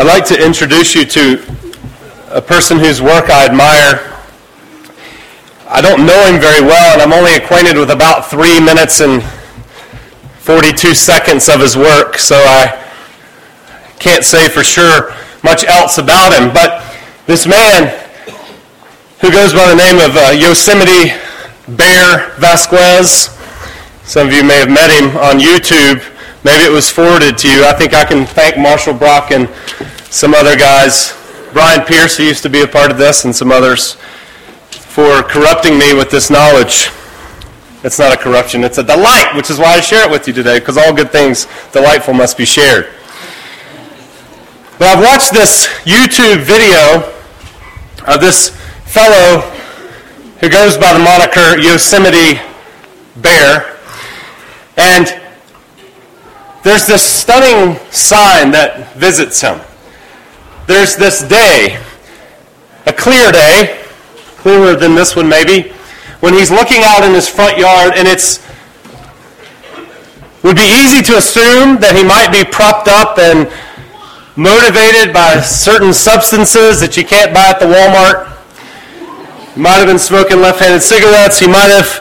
I'd like to introduce you to a person whose work I admire. I don't know him very well, and I'm only acquainted with about three minutes and 42 seconds of his work, so I can't say for sure much else about him. But this man, who goes by the name of uh, Yosemite Bear Vasquez, some of you may have met him on YouTube. Maybe it was forwarded to you. I think I can thank Marshall Brock and some other guys, Brian Pierce, who used to be a part of this, and some others, for corrupting me with this knowledge. It's not a corruption, it's a delight, which is why I share it with you today, because all good things delightful must be shared. But I've watched this YouTube video of this fellow who goes by the moniker Yosemite Bear. And there's this stunning sign that visits him. There's this day, a clear day, clearer than this one maybe, when he's looking out in his front yard and it's would be easy to assume that he might be propped up and motivated by certain substances that you can't buy at the Walmart. He might have been smoking left-handed cigarettes. He might have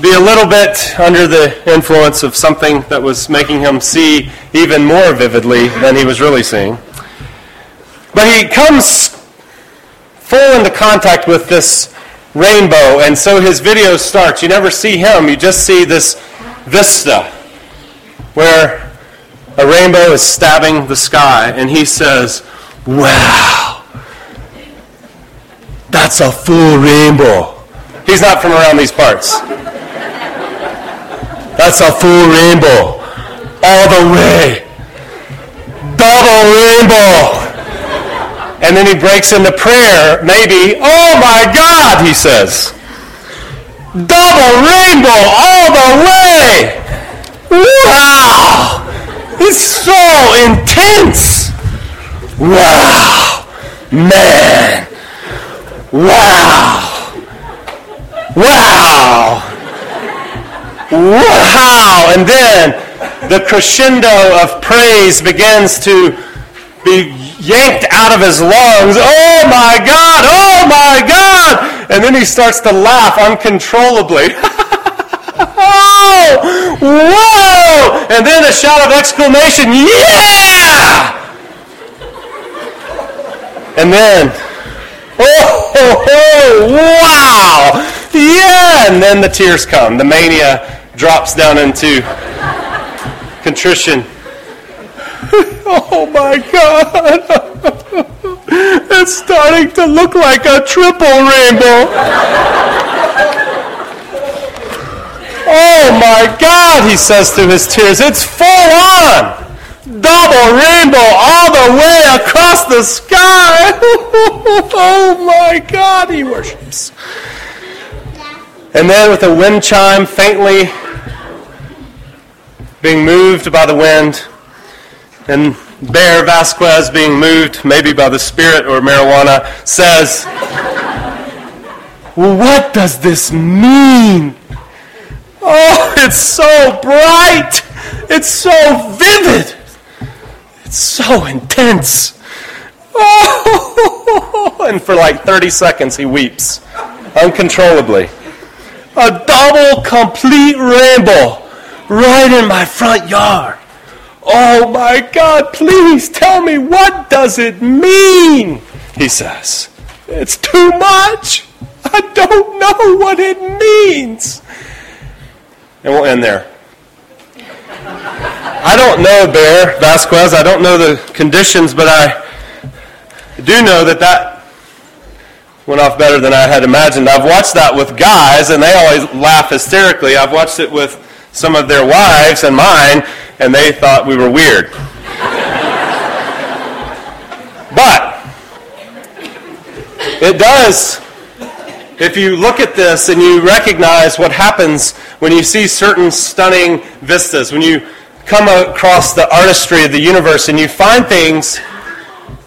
be a little bit under the influence of something that was making him see even more vividly than he was really seeing. But he comes full into contact with this rainbow, and so his video starts. You never see him, you just see this vista where a rainbow is stabbing the sky, and he says, Wow, that's a full rainbow. He's not from around these parts. That's a full rainbow. All the way. Double rainbow. And then he breaks into prayer, maybe. Oh my God, he says. Double rainbow all the way. Wow. It's so intense. Wow. Man. Wow. Wow. Wow! And then the crescendo of praise begins to be yanked out of his lungs. Oh my God! Oh my God! And then he starts to laugh uncontrollably. oh! Whoa! And then a shout of exclamation, yeah! And then, oh, oh, oh wow! Yeah! And then the tears come. The mania drops down into contrition. oh my God! it's starting to look like a triple rainbow. oh my God, he says through his tears, it's full on! Double rainbow all the way across the sky! oh my God, he worships. And then with a wind chime faintly being moved by the wind, and Bear Vasquez being moved maybe by the spirit or marijuana, says, What does this mean? Oh, it's so bright. It's so vivid. It's so intense. Oh, and for like 30 seconds he weeps uncontrollably. A double complete rainbow right in my front yard. Oh my God, please tell me what does it mean? He says. It's too much. I don't know what it means. And we'll end there. I don't know Bear Vasquez. I don't know the conditions, but I do know that that went off better than I had imagined. I've watched that with guys, and they always laugh hysterically. I've watched it with some of their wives and mine, and they thought we were weird. but it does, if you look at this and you recognize what happens when you see certain stunning vistas, when you come across the artistry of the universe and you find things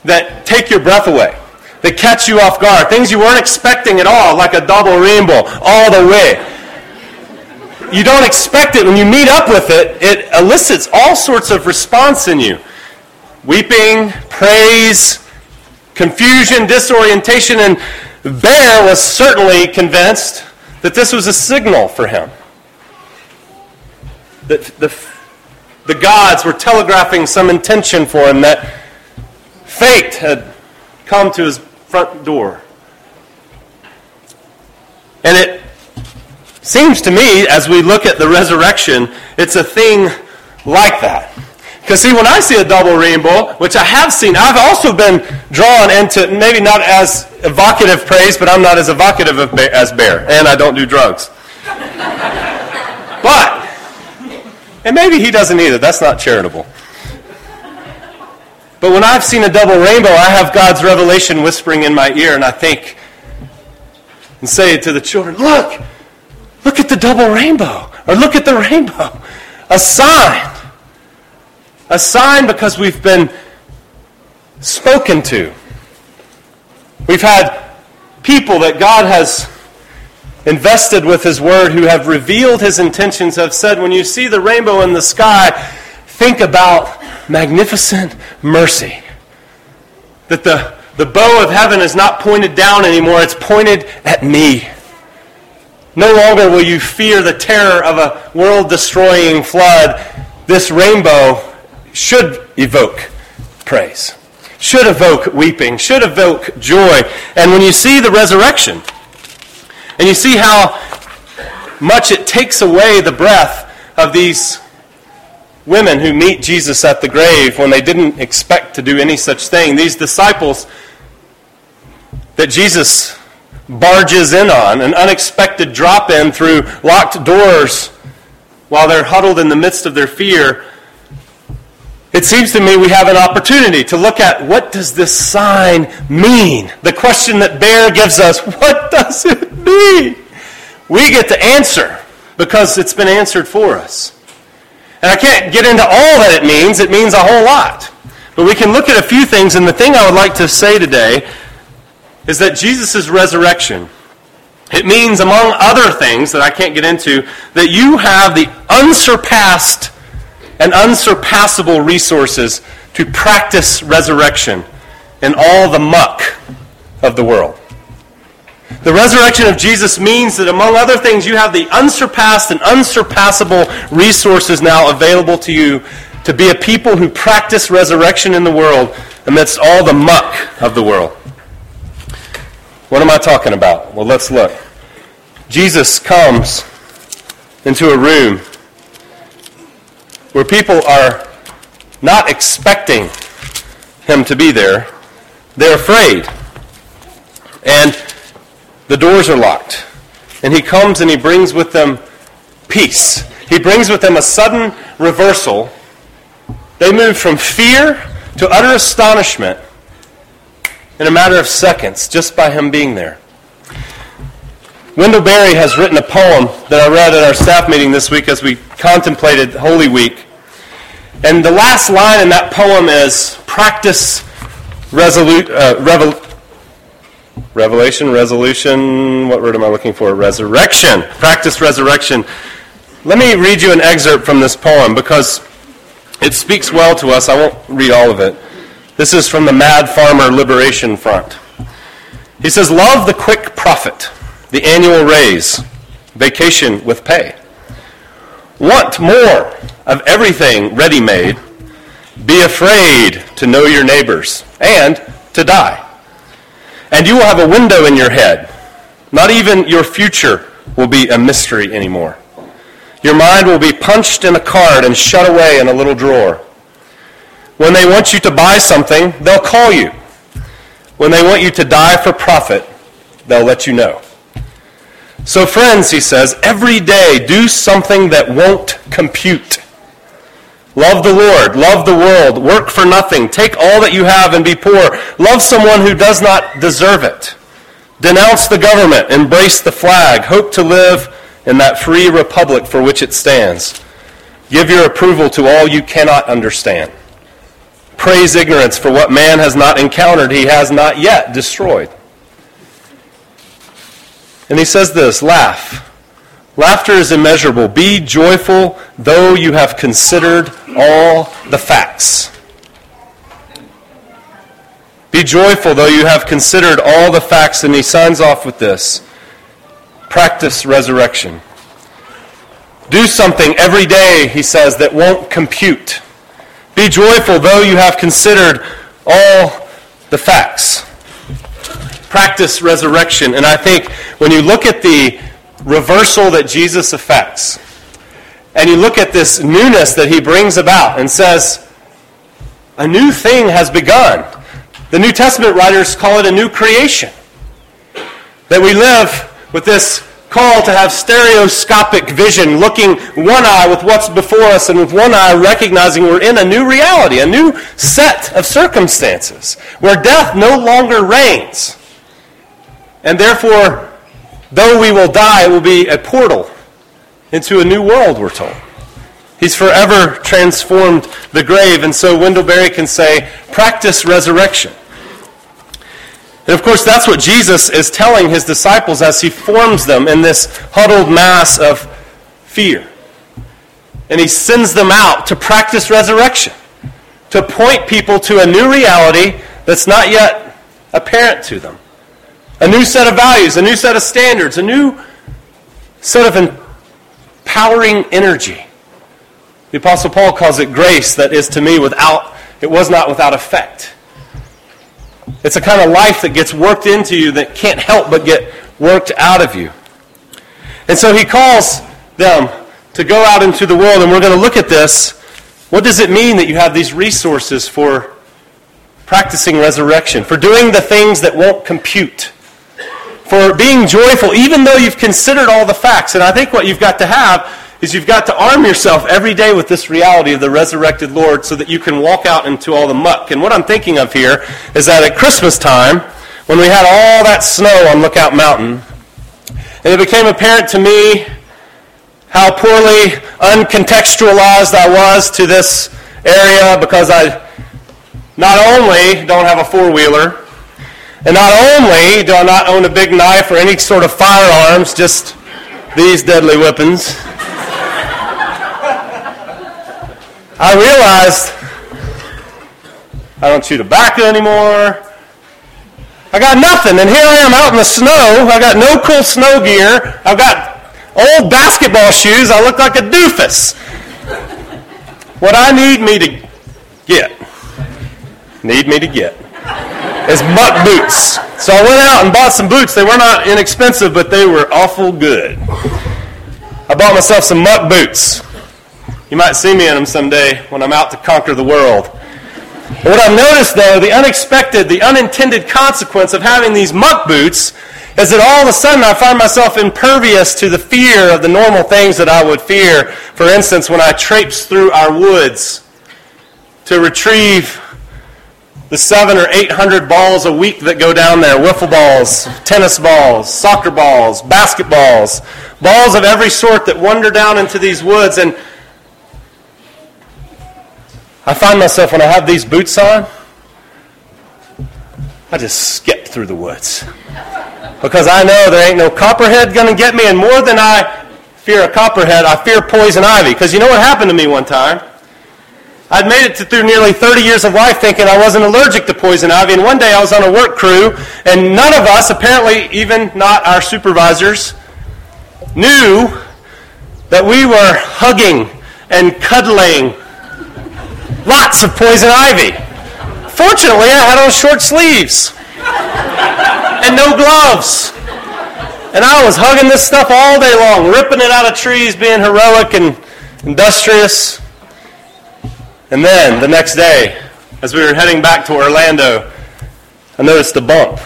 that take your breath away, that catch you off guard, things you weren't expecting at all, like a double rainbow all the way you don't expect it. When you meet up with it, it elicits all sorts of response in you. weeping, praise, confusion, disorientation, and Bear was certainly convinced that this was a signal for him. That the, the gods were telegraphing some intention for him, that fate had come to his front door. And it seems to me, as we look at the resurrection, it's a thing like that. Because, see, when I see a double rainbow, which I have seen, I've also been drawn into maybe not as evocative praise, but I'm not as evocative as Bear, and I don't do drugs. but, and maybe he doesn't either. That's not charitable. But when I've seen a double rainbow, I have God's revelation whispering in my ear, and I think and say to the children, Look, look at the double rainbow, or look at the rainbow. A sign a sign because we've been spoken to. We've had people that God has invested with His Word who have revealed His intentions, have said, when you see the rainbow in the sky, think about magnificent mercy. That the, the bow of heaven is not pointed down anymore, it's pointed at me. No longer will you fear the terror of a world destroying flood. This rainbow should evoke praise, should evoke weeping, should evoke joy. And when you see the resurrection, and you see how much it takes away the breath of these women who meet Jesus at the grave when they didn't expect to do any such thing, these disciples that Jesus barges in on, an unexpected drop in through locked doors while they're huddled in the midst of their fear it seems to me we have an opportunity to look at what does this sign mean? The question that Bear gives us, what does it mean? We get to answer because it's been answered for us. And I can't get into all that it means. It means a whole lot. But we can look at a few things, and the thing I would like to say today is that Jesus' resurrection, it means, among other things that I can't get into, that you have the unsurpassed and unsurpassable resources to practice resurrection in all the muck of the world. The resurrection of Jesus means that, among other things, you have the unsurpassed and unsurpassable resources now available to you to be a people who practice resurrection in the world amidst all the muck of the world. What am I talking about? Well, let's look. Jesus comes into a room where people are not expecting him to be there. They're afraid. And the doors are locked. And he comes and he brings with them peace. He brings with them a sudden reversal. They move from fear to utter astonishment in a matter of seconds just by him being there. Wendell Berry has written a poem that I read at our staff meeting this week as we contemplated Holy Week. And the last line in that poem is practice resolute, uh, revel, revelation, resolution, what word am I looking for? Resurrection. Practice resurrection. Let me read you an excerpt from this poem because it speaks well to us. I won't read all of it. This is from the Mad Farmer Liberation Front. He says, Love the quick profit the annual raise, vacation with pay. Want more of everything ready made. Be afraid to know your neighbors and to die. And you will have a window in your head. Not even your future will be a mystery anymore. Your mind will be punched in a card and shut away in a little drawer. When they want you to buy something, they'll call you. When they want you to die for profit, they'll let you know. So, friends, he says, every day do something that won't compute. Love the Lord, love the world, work for nothing, take all that you have and be poor. Love someone who does not deserve it. Denounce the government, embrace the flag, hope to live in that free republic for which it stands. Give your approval to all you cannot understand. Praise ignorance for what man has not encountered, he has not yet destroyed. And he says this laugh. Laughter is immeasurable. Be joyful, though you have considered all the facts. Be joyful, though you have considered all the facts. And he signs off with this practice resurrection. Do something every day, he says, that won't compute. Be joyful, though you have considered all the facts. Practice resurrection. And I think when you look at the reversal that Jesus effects, and you look at this newness that he brings about and says, a new thing has begun. The New Testament writers call it a new creation. That we live with this call to have stereoscopic vision, looking one eye with what's before us and with one eye recognizing we're in a new reality, a new set of circumstances where death no longer reigns. And therefore, though we will die, it will be a portal into a new world, we're told. He's forever transformed the grave, and so Wendell Berry can say, practice resurrection. And of course, that's what Jesus is telling his disciples as he forms them in this huddled mass of fear. And he sends them out to practice resurrection, to point people to a new reality that's not yet apparent to them. A new set of values, a new set of standards, a new set of empowering energy. The Apostle Paul calls it grace that is to me without, it was not without effect. It's a kind of life that gets worked into you that can't help but get worked out of you. And so he calls them to go out into the world, and we're going to look at this. What does it mean that you have these resources for practicing resurrection, for doing the things that won't compute, for being joyful, even though you've considered all the facts? And I think what you've got to have is you've got to arm yourself every day with this reality of the resurrected Lord so that you can walk out into all the muck. And what I'm thinking of here is that at Christmas time, when we had all that snow on Lookout Mountain, and it became apparent to me how poorly uncontextualized I was to this area because I not only don't have a four wheeler, and not only do I not own a big knife or any sort of firearms, just these deadly weapons. I realized I don't chew tobacco anymore. I got nothing, and here I am out in the snow. I got no cool snow gear. I've got old basketball shoes. I look like a doofus. What I need me to get, need me to get, is muck boots. So I went out and bought some boots. They were not inexpensive, but they were awful good. I bought myself some muck boots. You might see me in them someday when I'm out to conquer the world. What I've noticed, though, the unexpected, the unintended consequence of having these muck boots is that all of a sudden I find myself impervious to the fear of the normal things that I would fear. For instance, when I traipse through our woods to retrieve the seven or eight hundred balls a week that go down there wiffle balls, tennis balls, soccer balls, basketballs, balls of every sort that wander down into these woods. And I find myself when I have these boots on, I just skip through the woods. Because I know there ain't no copperhead going to get me, and more than I fear a copperhead, I fear poison ivy. Because you know what happened to me one time? I'd made it through nearly 30 years of life thinking I wasn't allergic to poison ivy, and one day I was on a work crew, and none of us, apparently even not our supervisors, knew that we were hugging and cuddling Lots of poison ivy. Fortunately, I had on short sleeves and no gloves. And I was hugging this stuff all day long, ripping it out of trees, being heroic and industrious. And then the next day, as we were heading back to Orlando, I noticed a bump.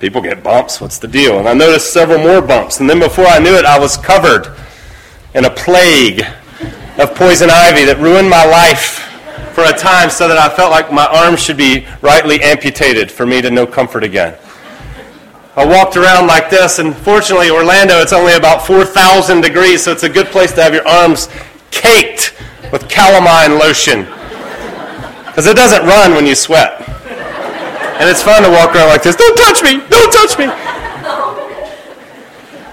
People get bumps, what's the deal? And I noticed several more bumps. And then before I knew it, I was covered in a plague of poison ivy that ruined my life for a time so that I felt like my arms should be rightly amputated for me to know comfort again. I walked around like this, and fortunately, Orlando, it's only about 4,000 degrees, so it's a good place to have your arms caked with calamine lotion. Because it doesn't run when you sweat. And it's fun to walk around like this. Don't touch me! Don't touch me!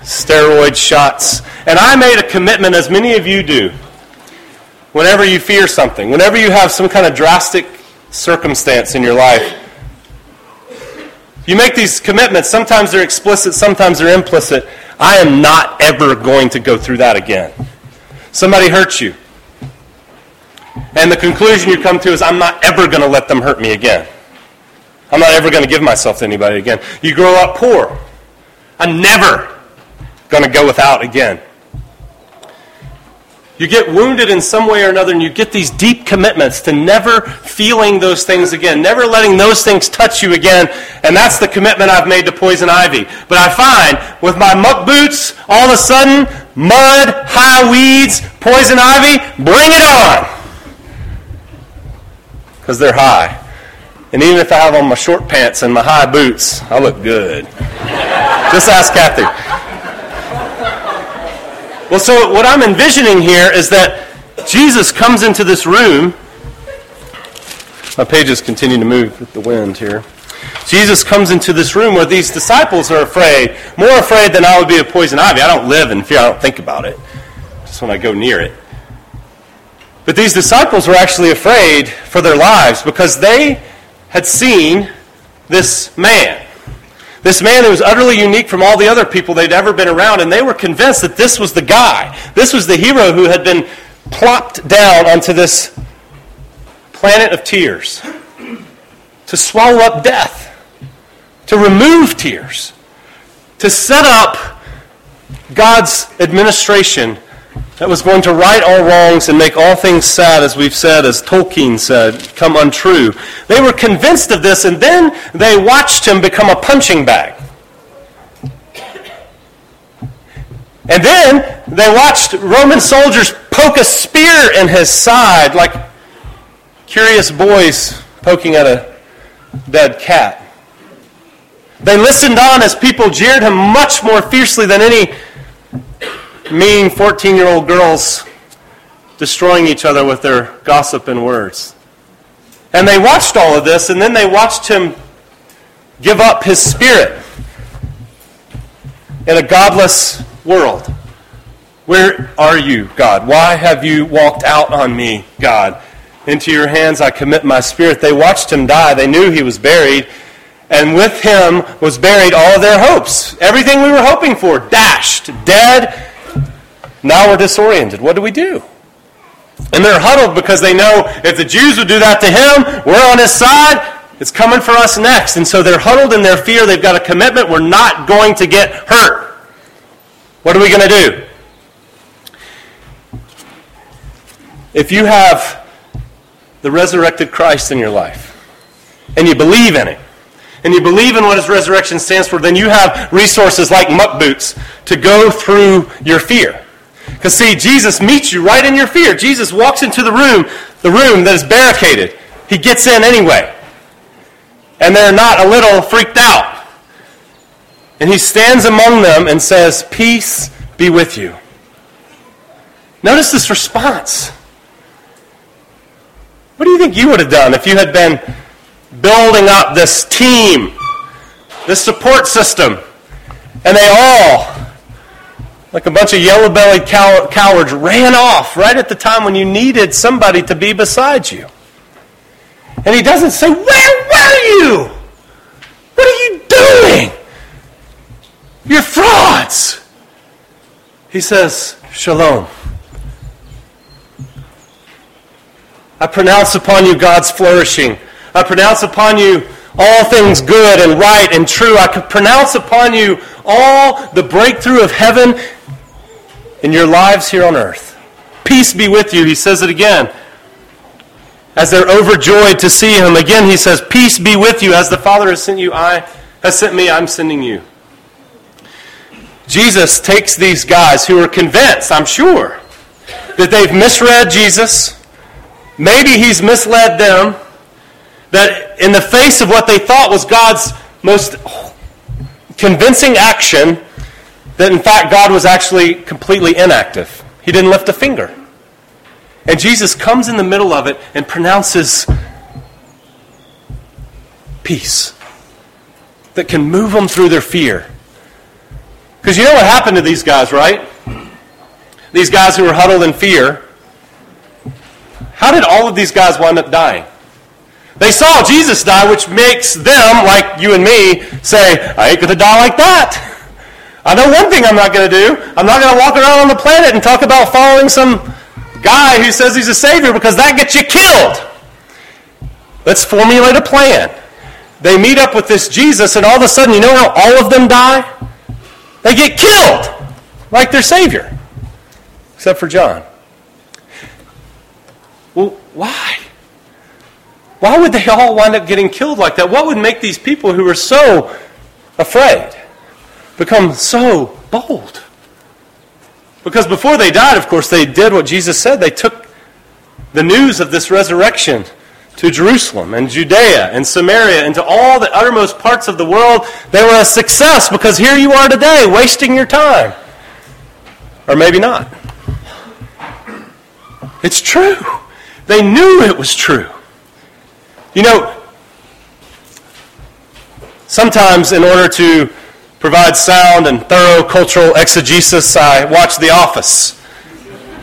Steroid shots. And I made a commitment, as many of you do, whenever you fear something, whenever you have some kind of drastic circumstance in your life. You make these commitments. Sometimes they're explicit, sometimes they're implicit. I am not ever going to go through that again. Somebody hurts you. And the conclusion you come to is, I'm not ever going to let them hurt me again. I'm not ever going to give myself to anybody again. You grow up poor. I'm never going to go without again. You get wounded in some way or another, and you get these deep commitments to never feeling those things again, never letting those things touch you again. And that's the commitment I've made to poison ivy. But I find with my muck boots, all of a sudden, mud, high weeds, poison ivy, bring it on! Because they're high. And even if I have on my short pants and my high boots, I look good. Just ask Kathy. Well, so what I'm envisioning here is that Jesus comes into this room. My pages continue to move with the wind here. Jesus comes into this room where these disciples are afraid, more afraid than I would be of poison ivy. I don't live in fear, I don't think about it, just when I go near it. But these disciples were actually afraid for their lives because they had seen this man. This man who was utterly unique from all the other people they'd ever been around, and they were convinced that this was the guy. This was the hero who had been plopped down onto this planet of tears to swallow up death, to remove tears, to set up God's administration that was going to right all wrongs and make all things sad, as we've said, as Tolkien said, come untrue. They were convinced of this, and then they watched him become a punching bag. And then they watched Roman soldiers poke a spear in his side like curious boys poking at a dead cat. They listened on as people jeered him much more fiercely than any mean 14 year old girls destroying each other with their gossip and words. And they watched all of this, and then they watched him give up his spirit in a godless world. Where are you, God? Why have you walked out on me, God? Into your hands I commit my spirit. They watched him die. They knew he was buried. And with him was buried all their hopes. Everything we were hoping for, dashed, dead, now we're disoriented. What do we do? And they're huddled because they know if the Jews would do that to him, we're on his side, it's coming for us next. And so they're huddled in their fear. They've got a commitment. We're not going to get hurt. What are we going to do? If you have the resurrected Christ in your life, and you believe in it, and you believe in what his resurrection stands for, then you have resources like muck boots to go through your fear. Because see, Jesus meets you right in your fear. Jesus walks into the room, the room that is barricaded. He gets in anyway. And they're not a little freaked out. And he stands among them and says, Peace be with you. Notice this response. What do you think you would have done if you had been building up this team, this support system, and they all like a bunch of yellow bellied cow- cowards, ran off right at the time when you needed somebody to be beside you. And he doesn't say, Where were you? What are you doing? You're frauds. He says, Shalom. I pronounce upon you God's flourishing. I pronounce upon you all things good and right and true. I pronounce upon you all the breakthrough of heaven in your lives here on earth. Peace be with you. He says it again. As they're overjoyed to see him, again he says, Peace be with you. As the Father has sent you, I has sent me, I'm sending you. Jesus takes these guys who are convinced, I'm sure, that they've misread Jesus. Maybe he's misled them. That in the face of what they thought was God's most convincing action, that in fact God was actually completely inactive. He didn't lift a finger. And Jesus comes in the middle of it and pronounces peace that can move them through their fear. Because you know what happened to these guys, right? These guys who were huddled in fear. How did all of these guys wind up dying? They saw Jesus die, which makes them, like you and me, say, I ain't going to die like that. I know one thing I'm not going to do. I'm not going to walk around on the planet and talk about following some guy who says he's a savior because that gets you killed. Let's formulate a plan. They meet up with this Jesus, and all of a sudden, you know how all of them die? They get killed like their savior, except for John. Well, why? Why would they all wind up getting killed like that? What would make these people who were so afraid become so bold? Because before they died, of course, they did what Jesus said. They took the news of this resurrection to Jerusalem and Judea and Samaria and to all the uttermost parts of the world. They were a success because here you are today, wasting your time. Or maybe not. It's true. They knew it was true. You know, sometimes in order to provide sound and thorough cultural exegesis, I watch The Office.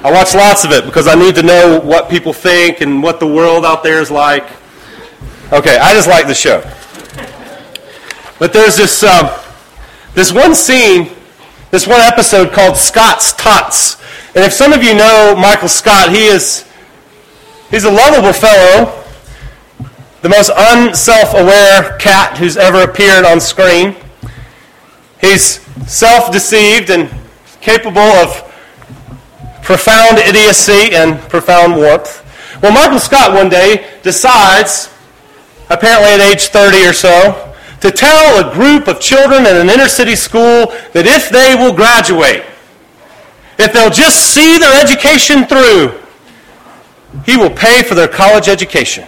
I watch lots of it because I need to know what people think and what the world out there is like. Okay, I just like the show. But there's this, um, this one scene, this one episode called Scott's Tots. And if some of you know Michael Scott, he is he's a lovable fellow the most unself aware cat who's ever appeared on screen. He's self deceived and capable of profound idiocy and profound warmth. Well, Michael Scott one day decides, apparently at age 30 or so, to tell a group of children in an inner city school that if they will graduate, if they'll just see their education through, he will pay for their college education.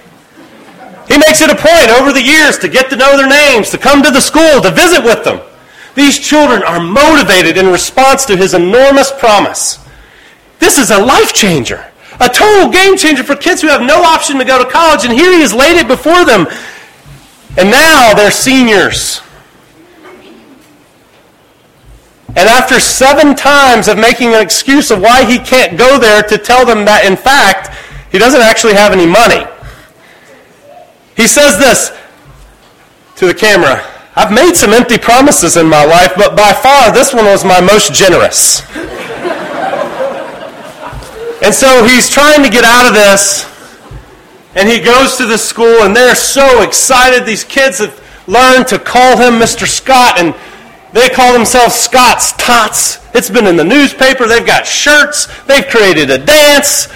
He makes it a point over the years to get to know their names, to come to the school, to visit with them. These children are motivated in response to his enormous promise. This is a life changer, a total game changer for kids who have no option to go to college, and here he has laid it before them. And now they're seniors. And after seven times of making an excuse of why he can't go there to tell them that, in fact, he doesn't actually have any money. He says this to the camera I've made some empty promises in my life, but by far this one was my most generous. and so he's trying to get out of this, and he goes to the school, and they're so excited. These kids have learned to call him Mr. Scott, and they call themselves Scott's Tots. It's been in the newspaper. They've got shirts. They've created a dance.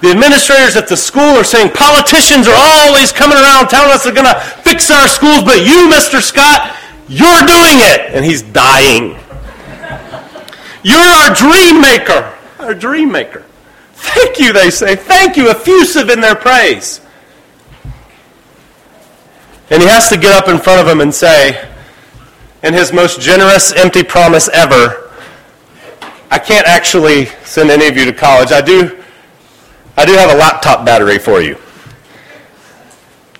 The administrators at the school are saying politicians are always coming around telling us they're going to fix our schools, but you, Mr. Scott, you're doing it. And he's dying. You're our dream maker. Our dream maker. Thank you, they say. Thank you, effusive in their praise. And he has to get up in front of them and say, in his most generous, empty promise ever, I can't actually send any of you to college. I do I do have a laptop battery for you.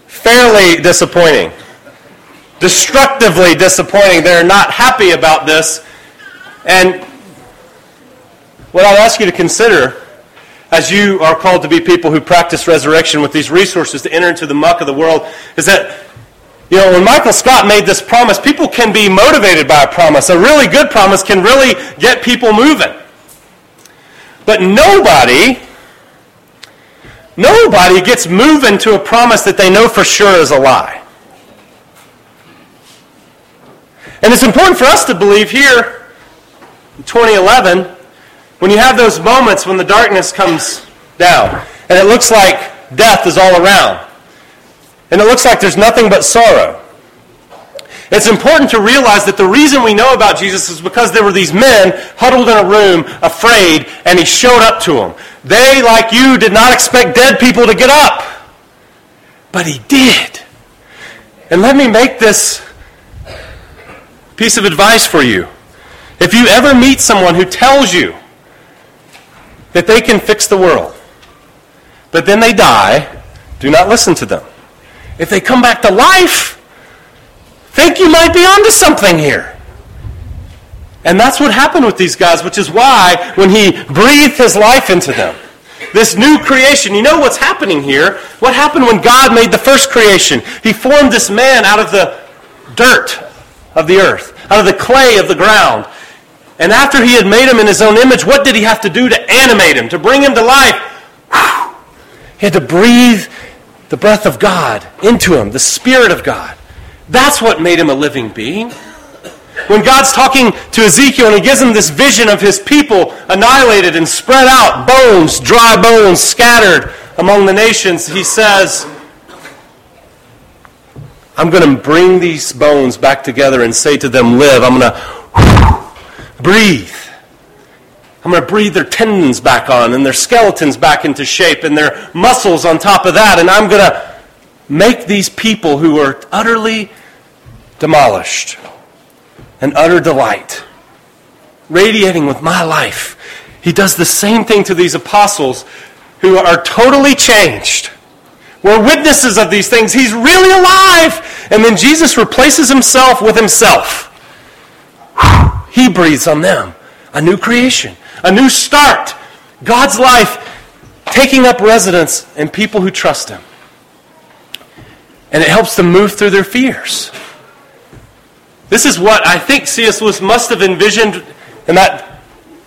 Fairly disappointing. Destructively disappointing. They're not happy about this. And what I'll ask you to consider as you are called to be people who practice resurrection with these resources to enter into the muck of the world is that you know, when Michael Scott made this promise, people can be motivated by a promise. A really good promise can really get people moving. But nobody Nobody gets moving to a promise that they know for sure is a lie. And it's important for us to believe here in 2011 when you have those moments when the darkness comes down and it looks like death is all around and it looks like there's nothing but sorrow. It's important to realize that the reason we know about Jesus is because there were these men huddled in a room, afraid, and he showed up to them. They, like you, did not expect dead people to get up. But he did. And let me make this piece of advice for you. If you ever meet someone who tells you that they can fix the world, but then they die, do not listen to them. If they come back to life, think you might be onto something here. And that's what happened with these guys, which is why when he breathed his life into them, this new creation. You know what's happening here? What happened when God made the first creation? He formed this man out of the dirt of the earth, out of the clay of the ground. And after he had made him in his own image, what did he have to do to animate him, to bring him to life? He had to breathe the breath of God into him, the Spirit of God. That's what made him a living being. When God's talking to Ezekiel and he gives him this vision of his people annihilated and spread out, bones, dry bones scattered among the nations, he says, I'm going to bring these bones back together and say to them, Live. I'm going to breathe. I'm going to breathe their tendons back on and their skeletons back into shape and their muscles on top of that. And I'm going to make these people who are utterly demolished an utter delight, radiating with my life. He does the same thing to these apostles who are totally changed. We're witnesses of these things. He's really alive. And then Jesus replaces himself with himself. He breathes on them a new creation, a new start. God's life taking up residence in people who trust him. And it helps them move through their fears. This is what I think C.S. Lewis must have envisioned in that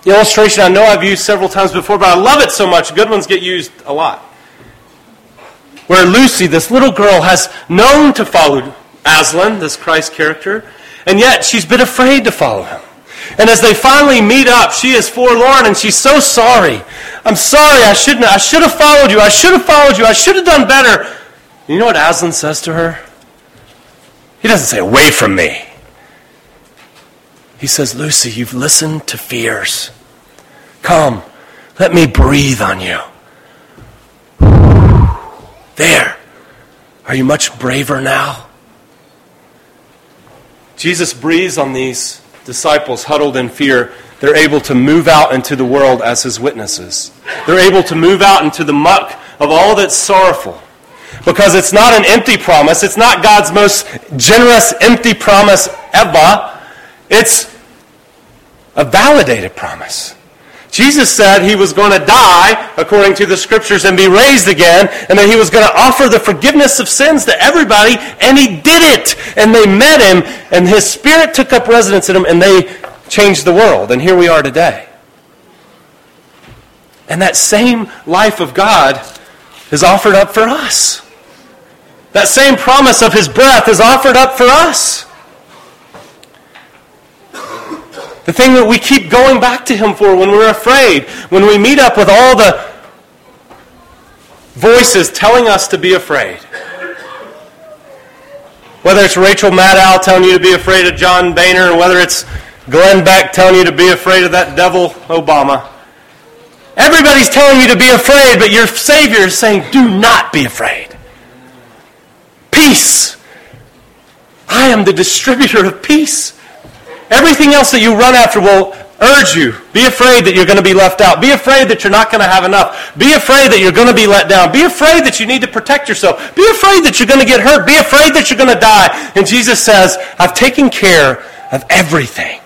illustration I know I've used several times before, but I love it so much. Good ones get used a lot. Where Lucy, this little girl, has known to follow Aslan, this Christ character, and yet she's been afraid to follow him. And as they finally meet up, she is forlorn and she's so sorry. I'm sorry, I shouldn't I should have followed you. I should have followed you. I should have done better. You know what Aslan says to her? He doesn't say, away from me. He says, Lucy, you've listened to fears. Come, let me breathe on you. There. Are you much braver now? Jesus breathes on these disciples huddled in fear. They're able to move out into the world as his witnesses. They're able to move out into the muck of all that's sorrowful. Because it's not an empty promise. It's not God's most generous, empty promise ever. It's a validated promise. Jesus said he was going to die according to the scriptures and be raised again, and that he was going to offer the forgiveness of sins to everybody, and he did it. And they met him, and his spirit took up residence in them, and they changed the world. And here we are today. And that same life of God is offered up for us. That same promise of his breath is offered up for us. The thing that we keep going back to Him for when we're afraid, when we meet up with all the voices telling us to be afraid. Whether it's Rachel Maddow telling you to be afraid of John Boehner, or whether it's Glenn Beck telling you to be afraid of that devil Obama. Everybody's telling you to be afraid, but your Savior is saying, do not be afraid. Peace. I am the distributor of peace. Everything else that you run after will urge you. Be afraid that you're going to be left out. Be afraid that you're not going to have enough. Be afraid that you're going to be let down. Be afraid that you need to protect yourself. Be afraid that you're going to get hurt. Be afraid that you're going to die. And Jesus says, I've taken care of everything.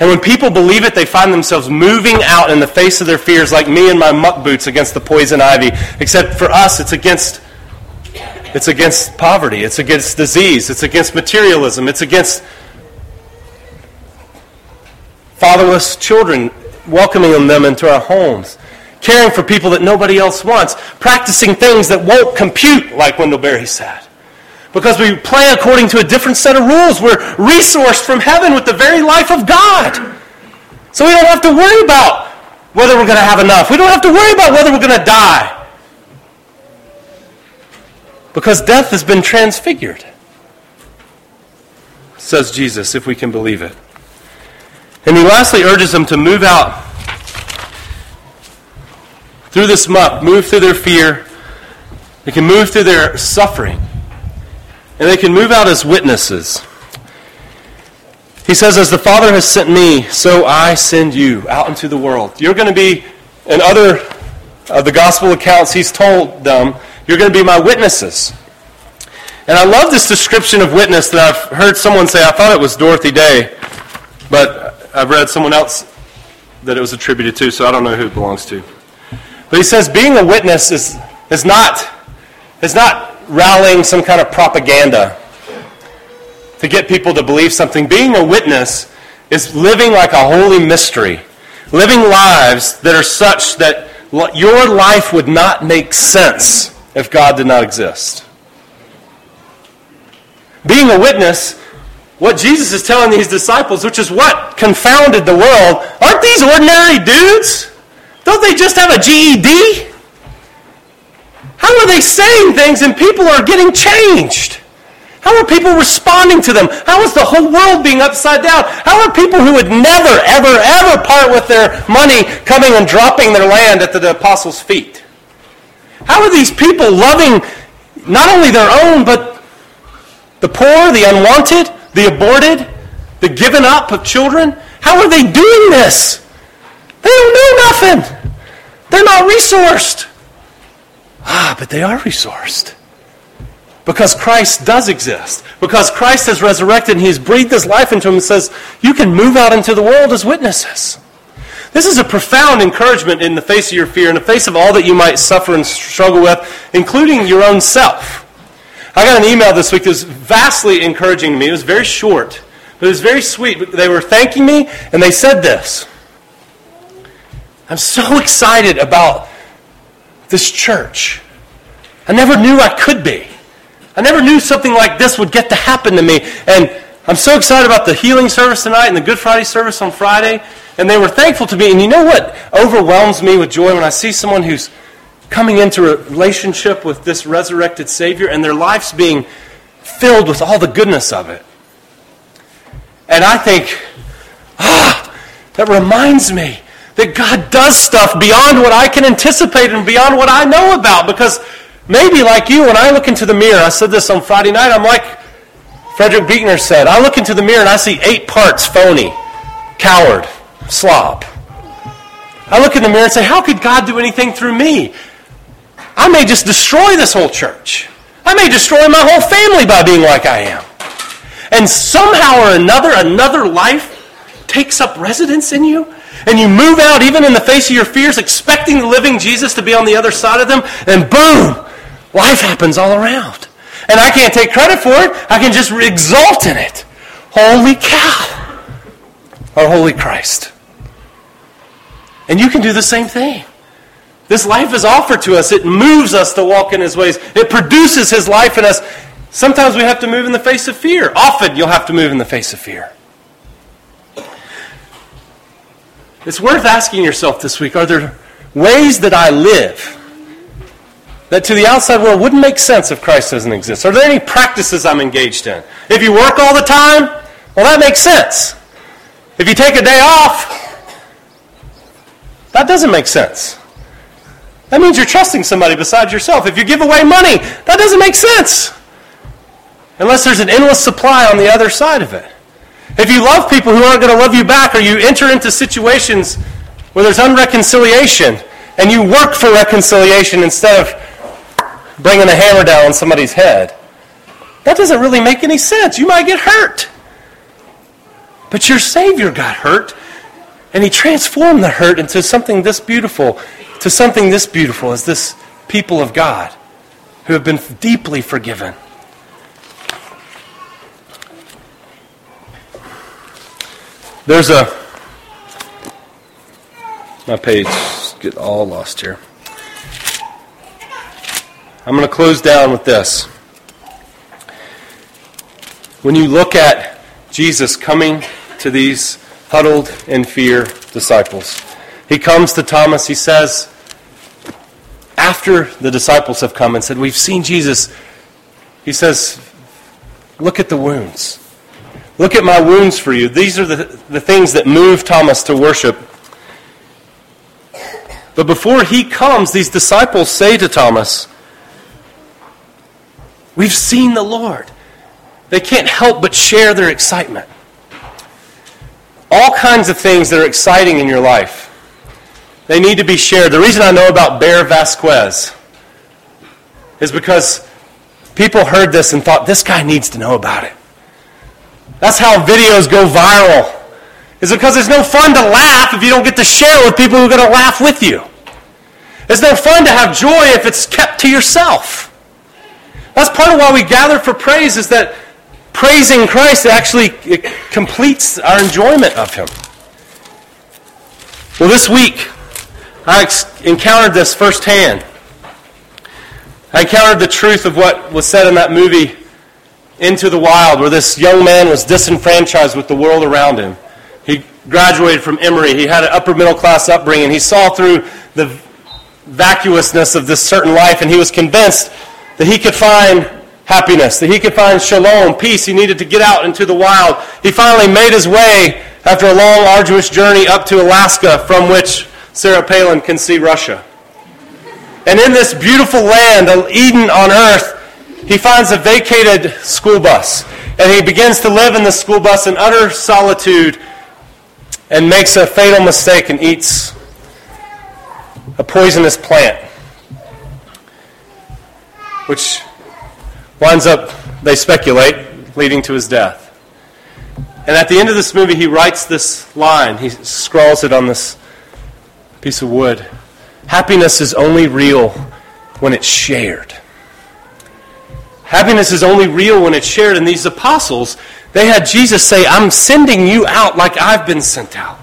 And when people believe it, they find themselves moving out in the face of their fears, like me and my muck boots against the poison ivy. Except for us, it's against it's against poverty. It's against disease. It's against materialism. It's against fatherless children, welcoming them into our homes, caring for people that nobody else wants, practicing things that won't compute, like Wendell Berry said. Because we play according to a different set of rules. We're resourced from heaven with the very life of God. So we don't have to worry about whether we're going to have enough. We don't have to worry about whether we're going to die. Because death has been transfigured, says Jesus, if we can believe it. And he lastly urges them to move out through this muck, move through their fear. They can move through their suffering. And they can move out as witnesses. He says, As the Father has sent me, so I send you out into the world. You're going to be, in other of the gospel accounts, he's told them, you're going to be my witnesses. And I love this description of witness that I've heard someone say. I thought it was Dorothy Day, but I've read someone else that it was attributed to, so I don't know who it belongs to. But he says being a witness is, is, not, is not rallying some kind of propaganda to get people to believe something. Being a witness is living like a holy mystery, living lives that are such that your life would not make sense if God did not exist. Being a witness, what Jesus is telling these disciples, which is what confounded the world, aren't these ordinary dudes? Don't they just have a GED? How are they saying things and people are getting changed? How are people responding to them? How is the whole world being upside down? How are people who would never, ever, ever part with their money coming and dropping their land at the apostles' feet? How are these people loving not only their own, but the poor, the unwanted, the aborted, the given up of children? How are they doing this? They don't know nothing. They're not resourced. Ah, but they are resourced. Because Christ does exist. Because Christ has resurrected and He's breathed His life into them and says, you can move out into the world as witnesses. This is a profound encouragement in the face of your fear, in the face of all that you might suffer and struggle with, including your own self. I got an email this week that was vastly encouraging to me. It was very short, but it was very sweet. They were thanking me, and they said this I'm so excited about this church. I never knew I could be. I never knew something like this would get to happen to me. And I'm so excited about the healing service tonight and the Good Friday service on Friday. And they were thankful to me. And you know what overwhelms me with joy when I see someone who's coming into a relationship with this resurrected Savior and their lives being filled with all the goodness of it. And I think, ah, that reminds me that God does stuff beyond what I can anticipate and beyond what I know about. Because maybe, like you, when I look into the mirror, I said this on Friday night, I'm like Frederick Buechner said, I look into the mirror and I see eight parts phony, coward, slob. I look in the mirror and say, How could God do anything through me? I may just destroy this whole church. I may destroy my whole family by being like I am. And somehow or another, another life takes up residence in you and you move out even in the face of your fears, expecting the living Jesus to be on the other side of them, and boom, life happens all around. And I can't take credit for it. I can just exult in it. Holy cow. Or holy Christ. And you can do the same thing. This life is offered to us. It moves us to walk in His ways. It produces His life in us. Sometimes we have to move in the face of fear. Often you'll have to move in the face of fear. It's worth asking yourself this week are there ways that I live that to the outside world wouldn't make sense if Christ doesn't exist? Are there any practices I'm engaged in? If you work all the time, well, that makes sense. If you take a day off, that doesn't make sense. That means you're trusting somebody besides yourself. If you give away money, that doesn't make sense. Unless there's an endless supply on the other side of it. If you love people who aren't going to love you back, or you enter into situations where there's unreconciliation, and you work for reconciliation instead of bringing a hammer down on somebody's head, that doesn't really make any sense. You might get hurt. But your Savior got hurt, and He transformed the hurt into something this beautiful, to something this beautiful as this people of God who have been deeply forgiven. There's a. My page get all lost here. I'm going to close down with this. When you look at Jesus coming to these huddled in fear disciples, he comes to Thomas. He says, after the disciples have come and said, We've seen Jesus, he says, Look at the wounds. Look at my wounds for you. These are the, the things that move Thomas to worship. But before he comes, these disciples say to Thomas, We've seen the Lord. They can't help but share their excitement. All kinds of things that are exciting in your life, they need to be shared. The reason I know about Bear Vasquez is because people heard this and thought, this guy needs to know about it. That's how videos go viral. Is because it's no fun to laugh if you don't get to share with people who are going to laugh with you. It's no fun to have joy if it's kept to yourself. That's part of why we gather for praise is that praising Christ actually completes our enjoyment of Him. Well, this week, I ex- encountered this firsthand. I encountered the truth of what was said in that movie, Into the Wild, where this young man was disenfranchised with the world around him. He graduated from Emory. He had an upper middle class upbringing. He saw through the vacuousness of this certain life, and he was convinced that he could find happiness, that he could find shalom, peace. He needed to get out into the wild. He finally made his way after a long, arduous journey up to Alaska, from which Sarah Palin can see Russia. And in this beautiful land, Eden on earth, he finds a vacated school bus. And he begins to live in the school bus in utter solitude and makes a fatal mistake and eats a poisonous plant, which winds up, they speculate, leading to his death. And at the end of this movie, he writes this line. He scrawls it on this piece of wood. Happiness is only real when it's shared. Happiness is only real when it's shared. And these apostles, they had Jesus say, I'm sending you out like I've been sent out.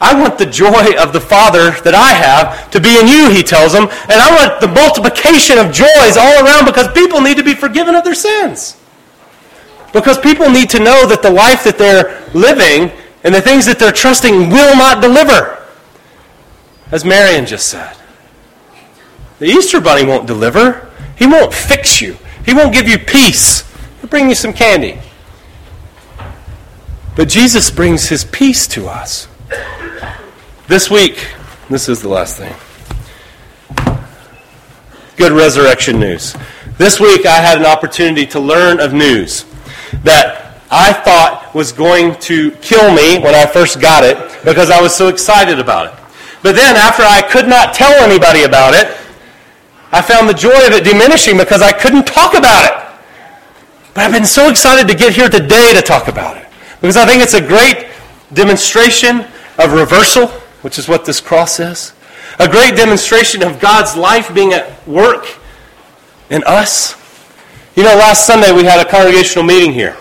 I want the joy of the Father that I have to be in you, he tells them. And I want the multiplication of joys all around because people need to be forgiven of their sins. Because people need to know that the life that they're living and the things that they're trusting will not deliver. As Marion just said. The Easter Bunny won't deliver. He won't fix you. He won't give you peace. He'll bring you some candy. But Jesus brings his peace to us. This week, this is the last thing. Good resurrection news. This week, I had an opportunity to learn of news that I thought was going to kill me when I first got it because I was so excited about it. But then, after I could not tell anybody about it, I found the joy of it diminishing because I couldn't talk about it. But I've been so excited to get here today to talk about it because I think it's a great demonstration of reversal, which is what this cross is. A great demonstration of God's life being at work in us. You know, last Sunday we had a congregational meeting here.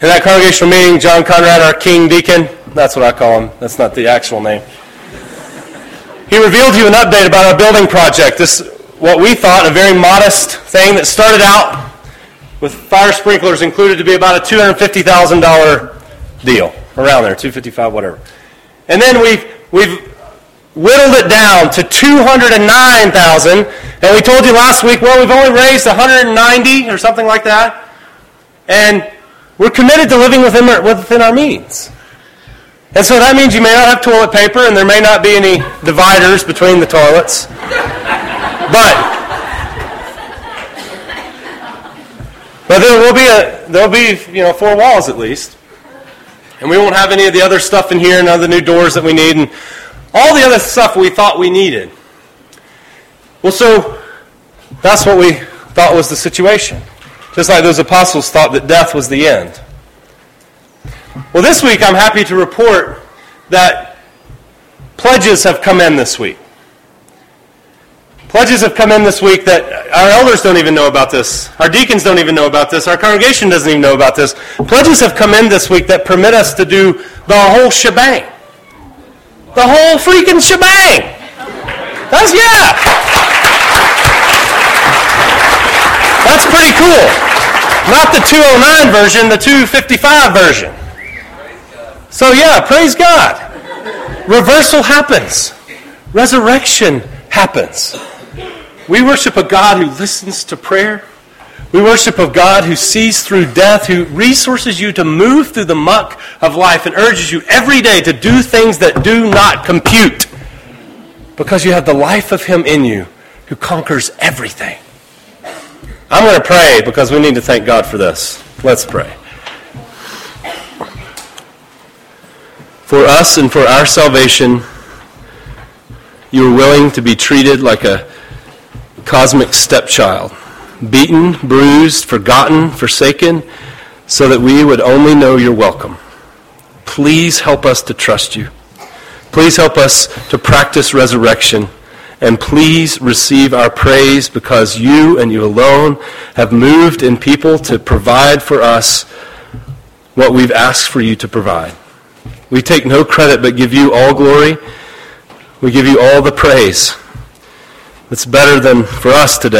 In that congregational meeting, John Conrad, our king deacon, that's what I call him, that's not the actual name. He revealed to you an update about our building project. This, what we thought, a very modest thing that started out with fire sprinklers included to be about a $250,000 deal, around there, 255, whatever. And then we've, we've whittled it down to 209,000. And we told you last week, well, we've only raised 190 or something like that. And we're committed to living within our, within our means. And so that means you may not have toilet paper and there may not be any dividers between the toilets. But but there will be a there'll be, you know, four walls at least. And we won't have any of the other stuff in here, none of the new doors that we need and all the other stuff we thought we needed. Well, so that's what we thought was the situation. Just like those apostles thought that death was the end. Well, this week I'm happy to report that pledges have come in this week. Pledges have come in this week that our elders don't even know about this. Our deacons don't even know about this. Our congregation doesn't even know about this. Pledges have come in this week that permit us to do the whole shebang. The whole freaking shebang. That's, yeah. That's pretty cool. Not the 209 version, the 255 version. So, yeah, praise God. Reversal happens, resurrection happens. We worship a God who listens to prayer. We worship a God who sees through death, who resources you to move through the muck of life and urges you every day to do things that do not compute because you have the life of Him in you who conquers everything. I'm going to pray because we need to thank God for this. Let's pray. For us and for our salvation, you were willing to be treated like a cosmic stepchild, beaten, bruised, forgotten, forsaken, so that we would only know your welcome. Please help us to trust you. Please help us to practice resurrection and please receive our praise because you and you alone have moved in people to provide for us what we've asked for you to provide. We take no credit but give you all glory. We give you all the praise. It's better than for us today.